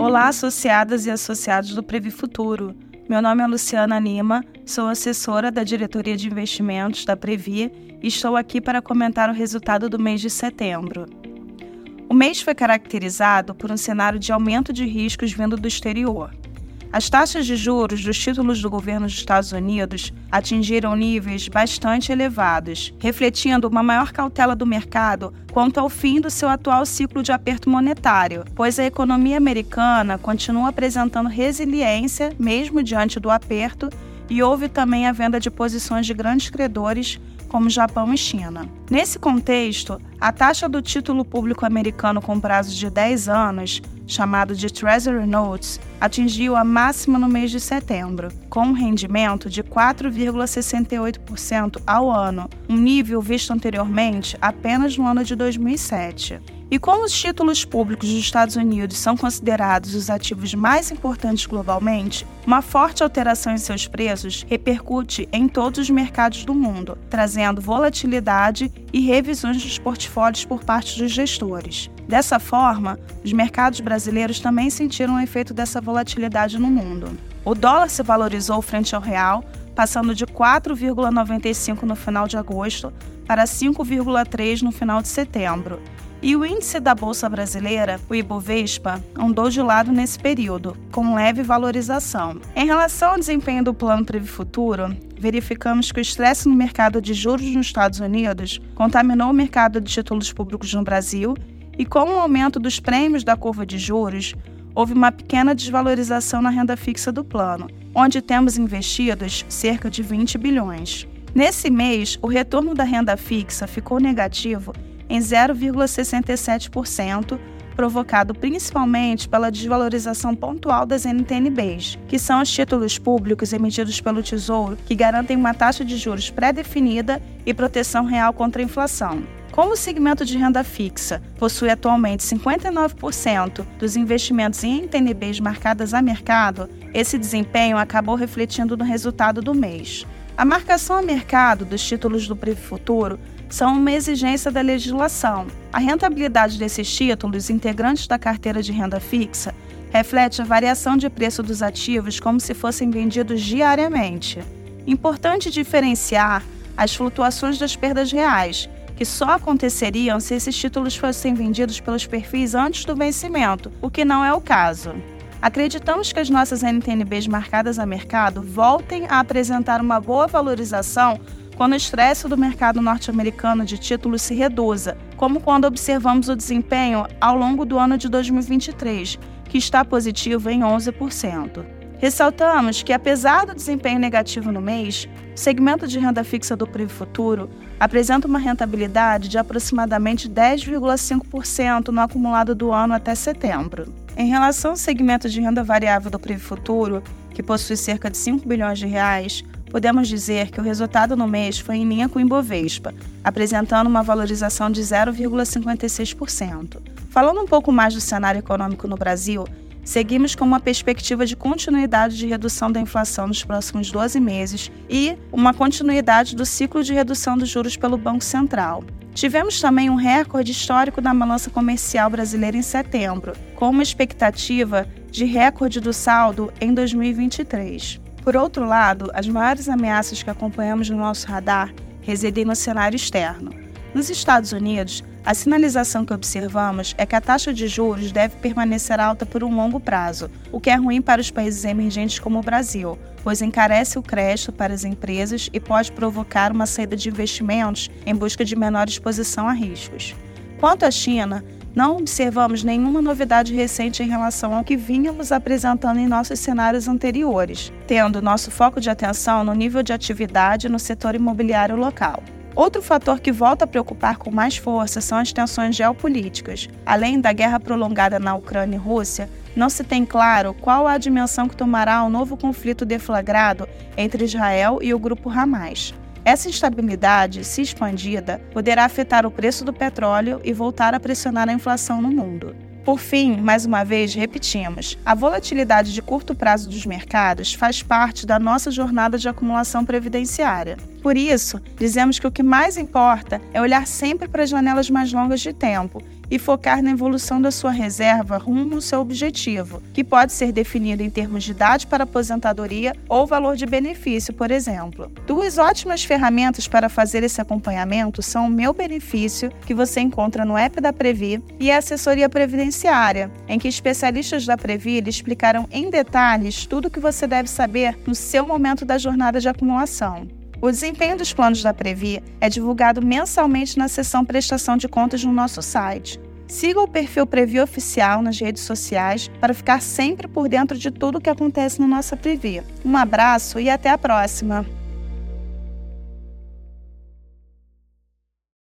Olá, associadas e associados do Previ Futuro. Meu nome é Luciana Lima, sou assessora da Diretoria de Investimentos da Previ e estou aqui para comentar o resultado do mês de setembro. O mês foi caracterizado por um cenário de aumento de riscos vindo do exterior. As taxas de juros dos títulos do governo dos Estados Unidos atingiram níveis bastante elevados, refletindo uma maior cautela do mercado quanto ao fim do seu atual ciclo de aperto monetário, pois a economia americana continua apresentando resiliência mesmo diante do aperto e houve também a venda de posições de grandes credores como Japão e China. Nesse contexto, a taxa do título público americano com prazo de 10 anos, chamado de Treasury Notes, atingiu a máxima no mês de setembro, com um rendimento de 4,68% ao ano, um nível visto anteriormente apenas no ano de 2007. E como os títulos públicos dos Estados Unidos são considerados os ativos mais importantes globalmente, uma forte alteração em seus preços repercute em todos os mercados do mundo, trazendo volatilidade e revisões dos portfólios por parte dos gestores. Dessa forma, os mercados brasileiros também sentiram o efeito dessa volatilidade no mundo. O dólar se valorizou frente ao real, passando de 4,95 no final de agosto para 5,3 no final de setembro e o índice da Bolsa Brasileira, o Ibovespa, andou de lado nesse período, com leve valorização. Em relação ao desempenho do Plano Previ Futuro, verificamos que o estresse no mercado de juros nos Estados Unidos contaminou o mercado de títulos públicos no Brasil e, com o aumento dos prêmios da curva de juros, houve uma pequena desvalorização na renda fixa do plano, onde temos investidos cerca de 20 bilhões. Nesse mês, o retorno da renda fixa ficou negativo em 0,67%, provocado principalmente pela desvalorização pontual das NTNBs, que são os títulos públicos emitidos pelo Tesouro que garantem uma taxa de juros pré-definida e proteção real contra a inflação. Como o segmento de renda fixa possui atualmente 59% dos investimentos em NTNBs marcadas a mercado, esse desempenho acabou refletindo no resultado do mês. A marcação a mercado dos títulos do Previ Futuro são uma exigência da legislação. A rentabilidade desses títulos, integrantes da carteira de renda fixa, reflete a variação de preço dos ativos como se fossem vendidos diariamente. Importante diferenciar as flutuações das perdas reais, que só aconteceriam se esses títulos fossem vendidos pelos perfis antes do vencimento, o que não é o caso. Acreditamos que as nossas NTNBs marcadas a mercado voltem a apresentar uma boa valorização quando o estresse do mercado norte-americano de títulos se reduza, como quando observamos o desempenho ao longo do ano de 2023, que está positivo em 11%. Ressaltamos que, apesar do desempenho negativo no mês, o segmento de renda fixa do Privo Futuro apresenta uma rentabilidade de aproximadamente 10,5% no acumulado do ano até setembro. Em relação ao segmento de renda variável do Privo Futuro, que possui cerca de 5 bilhões de reais, podemos dizer que o resultado no mês foi em linha com o Ibovespa, apresentando uma valorização de 0,56%. Falando um pouco mais do cenário econômico no Brasil, seguimos com uma perspectiva de continuidade de redução da inflação nos próximos 12 meses e uma continuidade do ciclo de redução dos juros pelo Banco Central. Tivemos também um recorde histórico da balança comercial brasileira em setembro, com uma expectativa de recorde do saldo em 2023. Por outro lado, as maiores ameaças que acompanhamos no nosso radar residem no cenário externo. Nos Estados Unidos, a sinalização que observamos é que a taxa de juros deve permanecer alta por um longo prazo, o que é ruim para os países emergentes como o Brasil, pois encarece o crédito para as empresas e pode provocar uma saída de investimentos em busca de menor exposição a riscos. Quanto à China, não observamos nenhuma novidade recente em relação ao que vínhamos apresentando em nossos cenários anteriores, tendo nosso foco de atenção no nível de atividade no setor imobiliário local. Outro fator que volta a preocupar com mais força são as tensões geopolíticas. Além da guerra prolongada na Ucrânia e Rússia, não se tem claro qual a dimensão que tomará o novo conflito deflagrado entre Israel e o grupo Hamas. Essa instabilidade, se expandida, poderá afetar o preço do petróleo e voltar a pressionar a inflação no mundo. Por fim, mais uma vez, repetimos: a volatilidade de curto prazo dos mercados faz parte da nossa jornada de acumulação previdenciária. Por isso, dizemos que o que mais importa é olhar sempre para as janelas mais longas de tempo e focar na evolução da sua reserva rumo ao seu objetivo, que pode ser definido em termos de idade para aposentadoria ou valor de benefício, por exemplo. Duas ótimas ferramentas para fazer esse acompanhamento são o Meu Benefício, que você encontra no app da Previ, e a Assessoria Previdenciária, em que especialistas da Previ lhe explicaram em detalhes tudo o que você deve saber no seu momento da jornada de acumulação. O desempenho dos planos da Previ é divulgado mensalmente na seção Prestação de Contas no nosso site. Siga o perfil Previ Oficial nas redes sociais para ficar sempre por dentro de tudo o que acontece no nossa Previ. Um abraço e até a próxima!